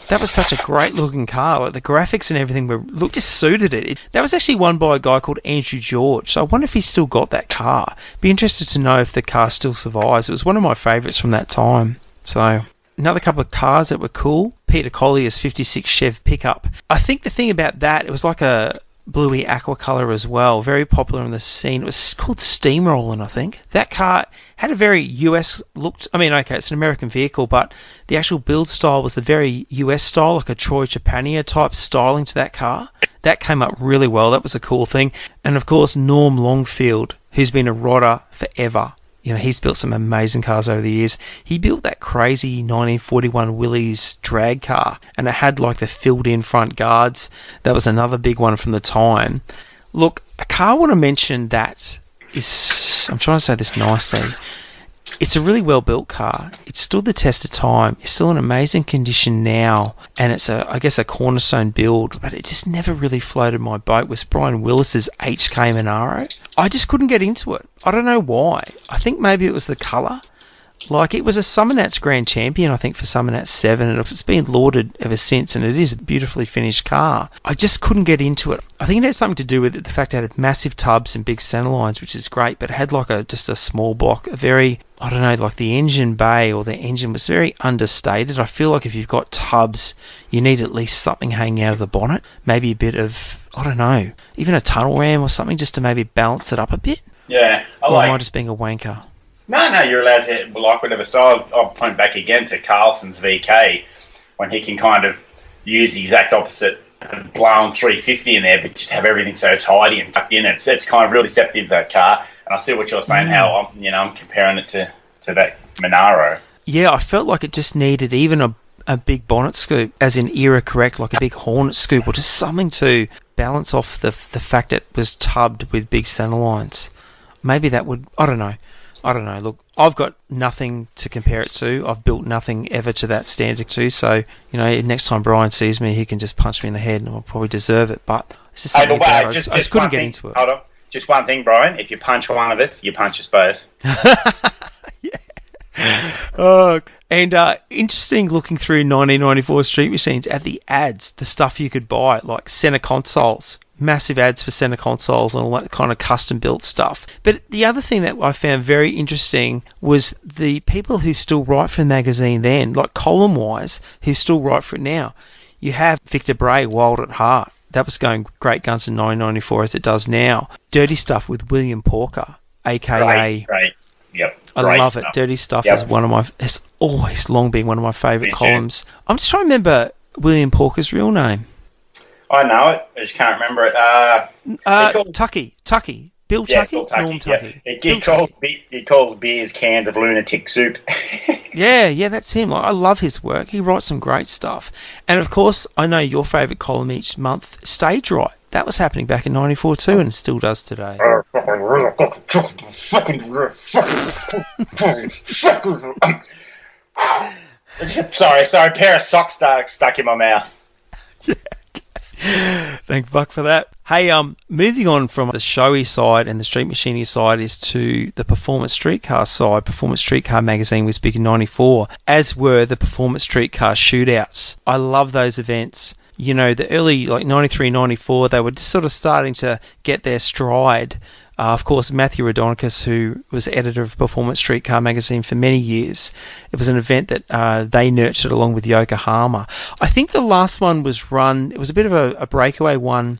that was such a great looking car. Like the graphics and everything were look just suited it. it. That was actually won by a guy called Andrew George. So I wonder if he's still got that car. Be interested to know if the car still survives. It was one of my favourites from that time. So another couple of cars that were cool. Peter Collier's 56 Chev pickup. I think the thing about that, it was like a bluey aqua color as well. Very popular in the scene. It was called Steamrolling, I think. That car had a very US looked. I mean, okay, it's an American vehicle, but the actual build style was the very US style, like a Troy Trepanier type styling to that car. That came up really well. That was a cool thing. And of course, Norm Longfield, who's been a rodder forever. You know, he's built some amazing cars over the years. He built that crazy 1941 Willys drag car, and it had like the filled in front guards. That was another big one from the time. Look, a car I want to mention that is, I'm trying to say this nicely. It's a really well built car. It stood the test of time. It's still in amazing condition now, and it's a, I guess, a cornerstone build. But it just never really floated my boat. Was Brian Willis's HK Monaro? I just couldn't get into it. I don't know why. I think maybe it was the colour. Like it was a Summernats Grand Champion, I think, for Summernats Seven, and it's been lauded ever since. And it is a beautifully finished car. I just couldn't get into it. I think it had something to do with it, the fact it had massive tubs and big center lines, which is great, but it had like a just a small block, a very I don't know, like the engine bay or the engine was very understated. I feel like if you've got tubs, you need at least something hanging out of the bonnet, maybe a bit of I don't know, even a tunnel ram or something, just to maybe balance it up a bit. Yeah, I Or am I like. just being a wanker? No, no, you're allowed to like whatever style. I'll point back again to Carlson's VK when he can kind of use the exact opposite blown 350 in there, but just have everything so tidy and tucked in. It's it's kind of really deceptive that car. And I see what you're saying. Mm. How I'm you know I'm comparing it to to that Monaro. Yeah, I felt like it just needed even a, a big bonnet scoop, as in era correct, like a big hornet scoop, or just something to balance off the the fact it was tubbed with big center lines. Maybe that would I don't know. I don't know. Look, I've got nothing to compare it to. I've built nothing ever to that standard too. So you know, next time Brian sees me, he can just punch me in the head, and I'll probably deserve it. But it's just Hey, something about it. wait, I just, just, I just just couldn't get thing- into it. Hold on. Just one thing, Brian. If you punch one of us, you punch us both. (laughs) Oh, and uh, interesting looking through 1994 Street Machines at the ads, the stuff you could buy, like center consoles, massive ads for center consoles and all that kind of custom built stuff. But the other thing that I found very interesting was the people who still write for the magazine then, like column wise, who still write for it now. You have Victor Bray, Wild at Heart. That was going great guns in 1994 as it does now. Dirty Stuff with William Porker, aka Great, great. Yep. I love stuff. it. Dirty Stuff Yep. is one of my has always long been one of my favourite Me too. columns. I'm just trying to remember William Porker's real name. I know it. I just can't remember it. Uh, Uh, called- Tucky. Tucky. Bill yeah, Tucky? Bill Tucky. Norm yeah. Tucky. He, Bill he, calls, be- he calls beers cans of lunatic soup. (laughs) Yeah, yeah, that's him. Like, I love his work. He writes some great stuff. And of course, I know your favourite column each month, Stage Right. That was happening back in '94 too, and still does today. (laughs) sorry, sorry, pair of socks stuck, stuck in my mouth. (laughs) Thank fuck for that. Hey, um, moving on from the showy side and the street machining side is to the performance streetcar side. Performance Streetcar magazine was big in '94, as were the performance streetcar shootouts. I love those events. You know, the early like '93, '94, they were just sort of starting to get their stride. Uh, of course, Matthew Rodonicus, who was editor of Performance Streetcar magazine for many years, it was an event that uh, they nurtured along with Yokohama. I think the last one was run, it was a bit of a, a breakaway one,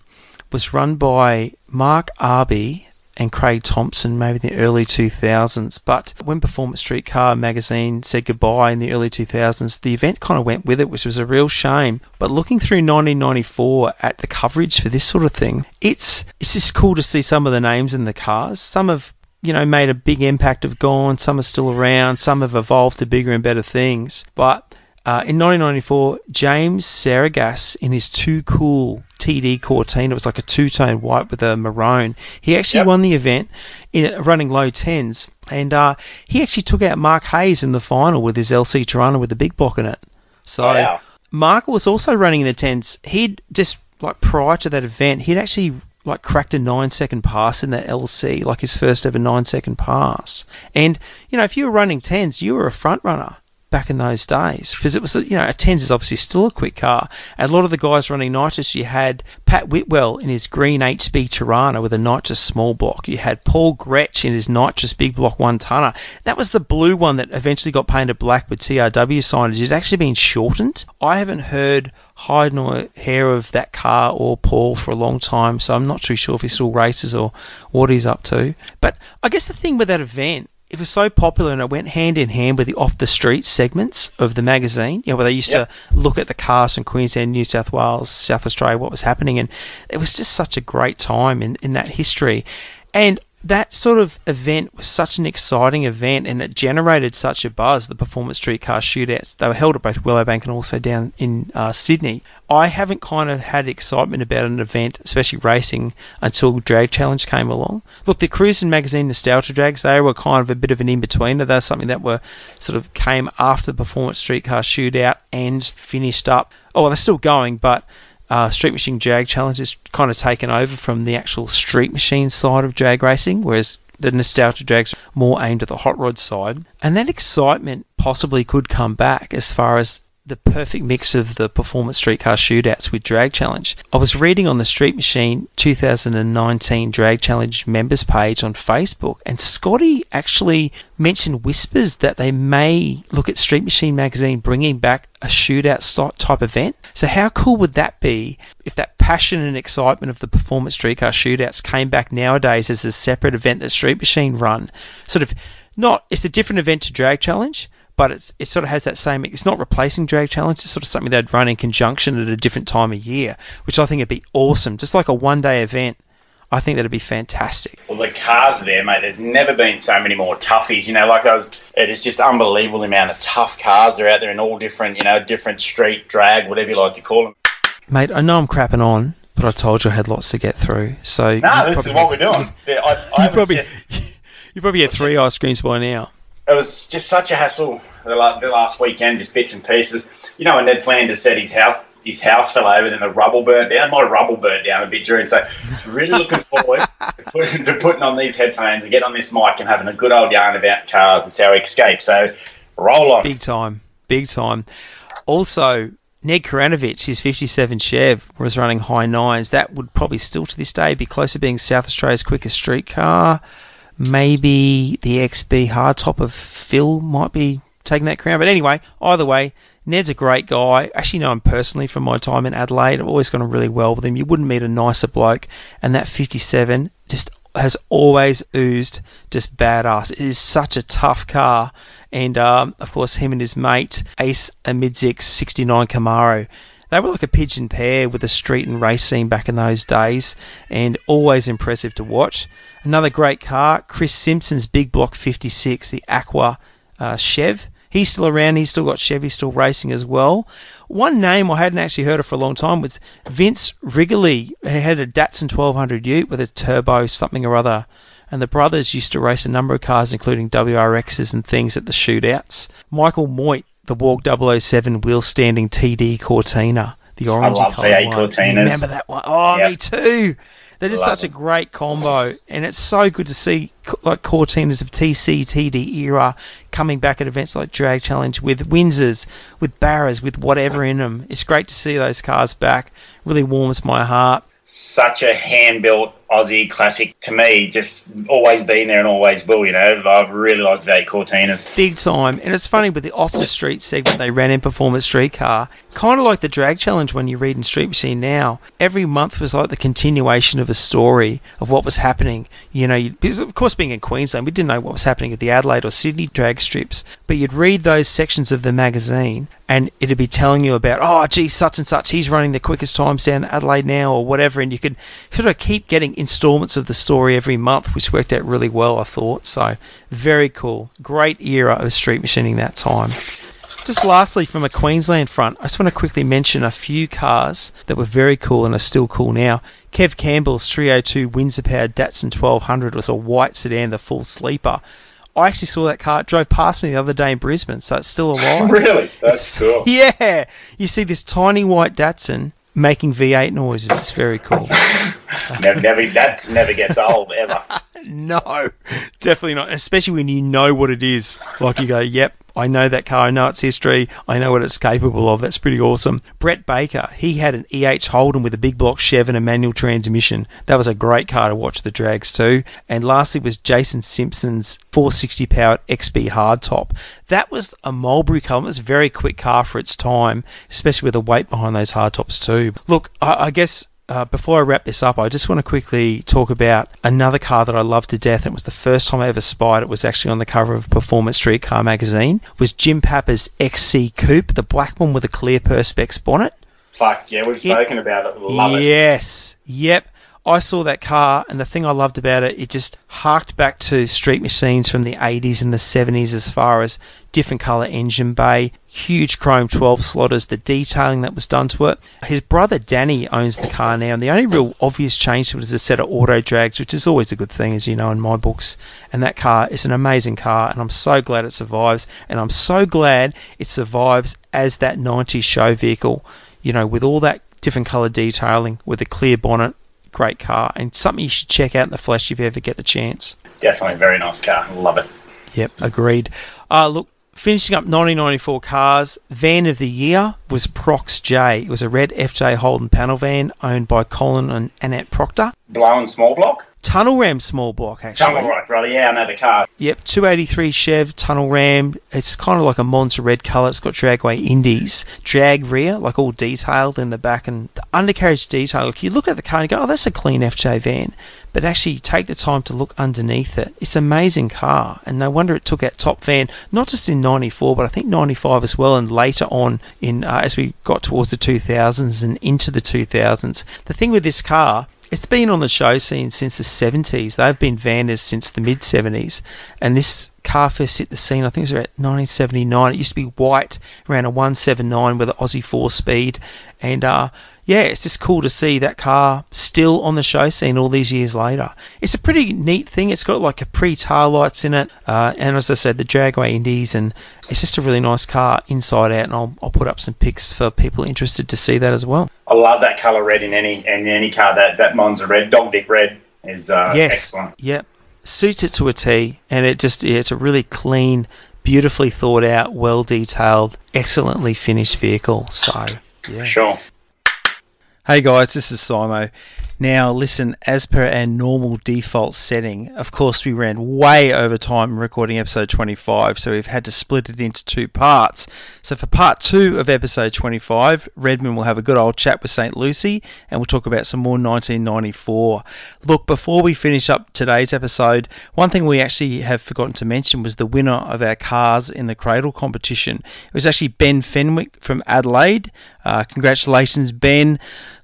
was run by Mark Arby and Craig Thompson, maybe in the early 2000s. But when Performance Streetcar magazine said goodbye in the early 2000s, the event kind of went with it, which was a real shame. But looking through 1994 at the coverage for this sort of thing, it's it's just cool to see some of the names in the cars. Some have you know made a big impact, have gone. Some are still around. Some have evolved to bigger and better things. But uh, in 1994, James Saragas in his Too Cool TD Cortina, it was like a two-tone white with a maroon. He actually Yep. won the event in running low tens, and uh, he actually took out Mark Hayes in the final with his LC Torana with the big block in it. So Wow. Mark was also running in the tens. He'd just like prior to that event, he'd actually like cracked a nine second pass in that LC, like his first ever nine second pass. And you know, if you were running tens, you were a front runner back in those days because it was you know a tens is obviously still a quick car. And a lot of the guys running nitrous, you had Pat Whitwell in his green HB Torana with a nitrous small block. You had Paul Gretsch in his nitrous big block one tonner. That was the blue one that eventually got painted black with TRW signage. It actually been shortened. I haven't heard hide nor hair of that car or Paul for a long time, so I'm not too sure if he still races or what he's up to. But I guess the thing with that event, it was so popular and it went hand in hand with the off the street segments of the magazine, you know, where they used Yep. to look at the cars from Queensland, New South Wales, South Australia, what was happening, and it was just such a great time in, in that history. And that sort of event was such an exciting event and it generated such a buzz, the Performance Streetcar Shootouts. They were held at both Willowbank and also down in uh, Sydney. I haven't kind of had excitement about an event, especially racing, until Drag Challenge came along. Look, the Cruising Magazine Nostalgia Drags, they were kind of a bit of an in-betweener. They're something that were sort of came after the Performance Streetcar Shootout and finished up. Oh, well, they're still going, but uh, Street Machine Drag Challenge has kind of taken over from the actual street machine side of drag racing, whereas the nostalgia drags more aimed at the hot rod side. And that excitement possibly could come back as far as the perfect mix of the performance streetcar shootouts with drag challenge. I was reading on the Street Machine 2019 drag challenge members page on Facebook and Scotty actually mentioned whispers that they may look at Street Machine magazine bringing back a shootout type event. So how cool would that be if that passion and excitement of the performance streetcar shootouts came back nowadays as a separate event that Street Machine run? Sort of not. It's a different event to Drag Challenge, but it's it sort of has that same. It's not replacing Drag Challenge. It's sort of something they'd run in conjunction at a different time of year, which I think would be awesome. Just like a one day event. I think that'd be fantastic. Well, the cars there, mate. There's never been so many more toughies. You know, like I was. It is just unbelievable the amount of tough cars that are out there in all different, you know, different street drag, whatever you like to call them. Mate, I know I'm crapping on, but I told you I had lots to get through. So no, this is what we're doing. (laughs) I, I you probably just, (laughs) you probably had three ice creams by now. It was just such a hassle the last, weekend, just bits and pieces. You know, when Ned Flanders said his house his house fell over, then the rubble burnt down. My rubble burnt down a bit during. So, really looking forward to, putting, on these headphones and getting on this mic and having a good old yarn about cars. It's our escape. So, roll on. Big time. Big time. Also, Ned Karanovich, his 57 Chev, was running high nines. That would probably still to this day be closer being South Australia's quickest street car. Maybe the XB hardtop of Phil might be taking that crown. But anyway, either way, Ned's a great guy. Actually, know him personally from my time in Adelaide. I've always gone really well with him. You wouldn't meet a nicer bloke. And that 57 just has always oozed just badass. It is such a tough car. And um, of course, him and his mate, Ace Amidzik 69 Camaro. They were like a pigeon pair with the street and race scene back in those days, and always impressive to watch. Another great car, Chris Simpson's Big Block 56, the Aqua uh, Chev. He's still around. He's still got Chevy still racing as well. One name I hadn't actually heard of for a long time was Vince Wrigley. He had a Datsun 1200 Ute with a turbo something or other. And the brothers used to race a number of cars, including WRXs and things at the shootouts. Michael Moit, the Walk 007 wheel standing TD Cortina, the orange colour one. Remember that one? Oh, yep. me too. They're just Love such a great combo, and it's so good to see like core teams of TC TD era coming back at events like Drag Challenge with Windsors, with Barras, with whatever in them. It's great to see those cars back. Really warms my heart. Such a hand built Aussie classic to me. Just always been there and always will. You know, I've really liked V8 Cortinas. Big time. And it's funny with the off the street segment they ran in Performance Streetcar, kind of like the drag challenge when you read in Street Machine now. Every month was like the continuation of a story of what was happening. You know, because of course being in Queensland, we didn't know what was happening at the Adelaide or Sydney drag strips, but you'd read those sections of the magazine and it'd be telling you about, oh, gee, such and such, he's running the quickest times down Adelaide now or whatever, and you could sort of keep getting installments of the story every month, which worked out really well, I thought. So, very cool. Great era of street machining that time. Just lastly, from a Queensland front, I just want to quickly mention a few cars that were very cool and are still cool now. Kev Campbell's 302 Windsor powered Datsun 1200 was a white sedan, the full sleeper. I actually saw that car. It drove past me the other day in Brisbane, so it's still alive. (laughs) really? (laughs) That's cool. Yeah. You see this tiny white Datsun making V8 noises. It's very cool. (laughs) never, never, that never gets old ever. (laughs) no, definitely not. Especially when you know what it is. Like you go, yep, I know that car. I know its history. I know what it's capable of. That's pretty awesome. Brett Baker, he had an EH Holden with a big block Chev and a manual transmission. That was a great car to watch the drags too. And lastly was Jason Simpson's 460 powered XB hardtop. That was a Mulberry car. It was a very quick car for its time, especially with the weight behind those hardtops too. Look, I, I guess uh, before I wrap this up, I just want to quickly talk about another car that I love to death. It was the first time I ever spied it. Was actually on the cover of Performance Street Car magazine. Was Jim Pappa's XC Coupe, the black one with a clear perspex bonnet. Fuck yeah, we've spoken it, about it. Love it. Yes, yep. I saw that car, and the thing I loved about it, it just harked back to street machines from the 80s and the 70s as far as different colour engine bay, huge chrome 12 slotters, the detailing that was done to it. His brother Danny owns the car now, and the only real obvious change to it is a set of auto drags, which is always a good thing, as you know, in my books. And that car is an amazing car, and I'm so glad it survives, and I'm so glad it survives as that 90s show vehicle, you know, with all that different colour detailing, with a clear bonnet great car and something you should check out in the flesh if you ever get the chance. Definitely a very nice car. Love it. Yep, agreed. Uh, look, finishing up 1994 cars, van of the year was Prox J. It was a red FJ Holden panel van owned by Colin and Annette Proctor. Blowing small block? Tunnel ram small block actually. Tunnel right, brother. Yeah, I know the car. Yep, 283 Chev tunnel ram. It's kind of like a Monza red colour. It's got dragway indies, drag rear, like all detailed in the back, and the undercarriage detail. Look, you look at the car and you go, oh, that's a clean FJ van. But actually, you take the time to look underneath it. It's an amazing car, and no wonder it took out top van, not just in '94, but I think '95 as well, and later on in uh, as we got towards the 2000s and into the 2000s. The thing with this car it's been on the show scene since the 70s. They've been Vanners since the mid 70s. And this car first hit the scene, I think it was about 1979. It used to be white, around a 179 with an Aussie 4 speed. And uh, yeah, it's just cool to see that car still on the show scene all these years later. It's a pretty neat thing. It's got like a pre tail lights in it, uh, and as I said, the dragway Indies, and it's just a really nice car inside out. And I'll, I'll put up some pics for people interested to see that as well. I love that colour red in any in any car. That that Monza red, dog dick red is uh, yes, excellent. Yep, suits it to a T, and it just yeah, it's a really clean, beautifully thought out, well detailed, excellently finished vehicle. So yeah, Sure. Hey guys, this is Simo. Now, listen, as per our normal default setting, of course, we ran way over time recording episode 25, so we've had to split it into two parts. So, for part two of episode 25, Redman will have a good old chat with St. Lucy and we'll talk about some more 1994. Look, before we finish up today's episode, one thing we actually have forgotten to mention was the winner of our Cars in the Cradle competition. It was actually Ben Fenwick from Adelaide. Uh, congratulations, Ben.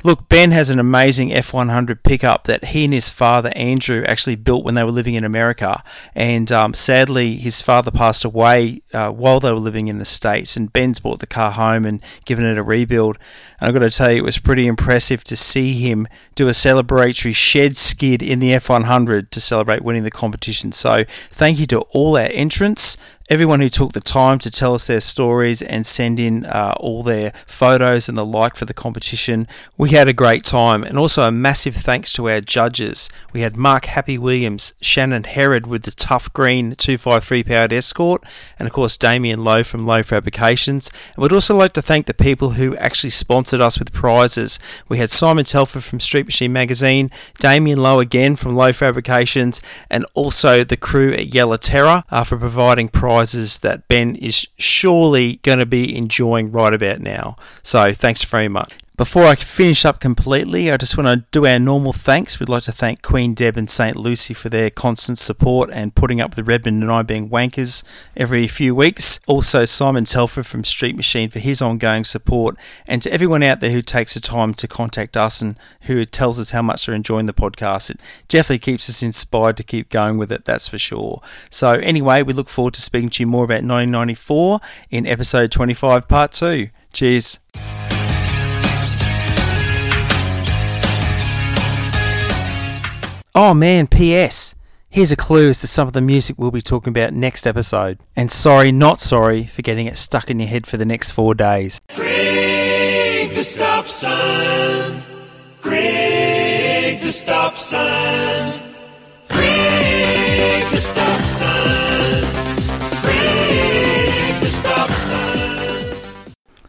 Look, Ben has an amazing F100 pickup that he and his father Andrew actually built when they were living in America. And um, sadly, his father passed away uh, while they were living in the States. And Ben's brought the car home and given it a rebuild. And I've got to tell you, it was pretty impressive to see him do a celebratory shed skid in the F100 to celebrate winning the competition. So thank you to all our entrants everyone who took the time to tell us their stories and send in uh, all their photos and the like for the competition. We had a great time, and also a massive thanks to our judges. We had Mark Happy Williams, Shannon Herod with the tough green 253 powered Escort, and of course Damien Lowe from Lowe Fabrications. And we'd also like to thank the people who actually sponsored us with prizes. We had Simon Telford from Street Machine Magazine, Damien Lowe again from Lowe Fabrications, and also the crew at Yellow Terror uh, for providing prizes prizes that Ben is surely going to be enjoying right about now. So thanks very much. Before I finish up completely, I just want to do our normal thanks. We'd like to thank Queen Deb and St. Lucy for their constant support and putting up with Redmond and I being wankers every few weeks. Also, Simon Telford from Street Machine for his ongoing support. And to everyone out there who takes the time to contact us and who tells us how much they're enjoying the podcast, it definitely keeps us inspired to keep going with it, that's for sure. So, anyway, we look forward to speaking to you more about 1994 in episode 25, part 2. Cheers. Oh man, P.S. Here's a clue as to some of the music we'll be talking about next episode. And sorry, not sorry, for getting it stuck in your head for the next four days. Greg the stop sign. Greg the stop sign. Greg the stop sign. Greg the stop sign.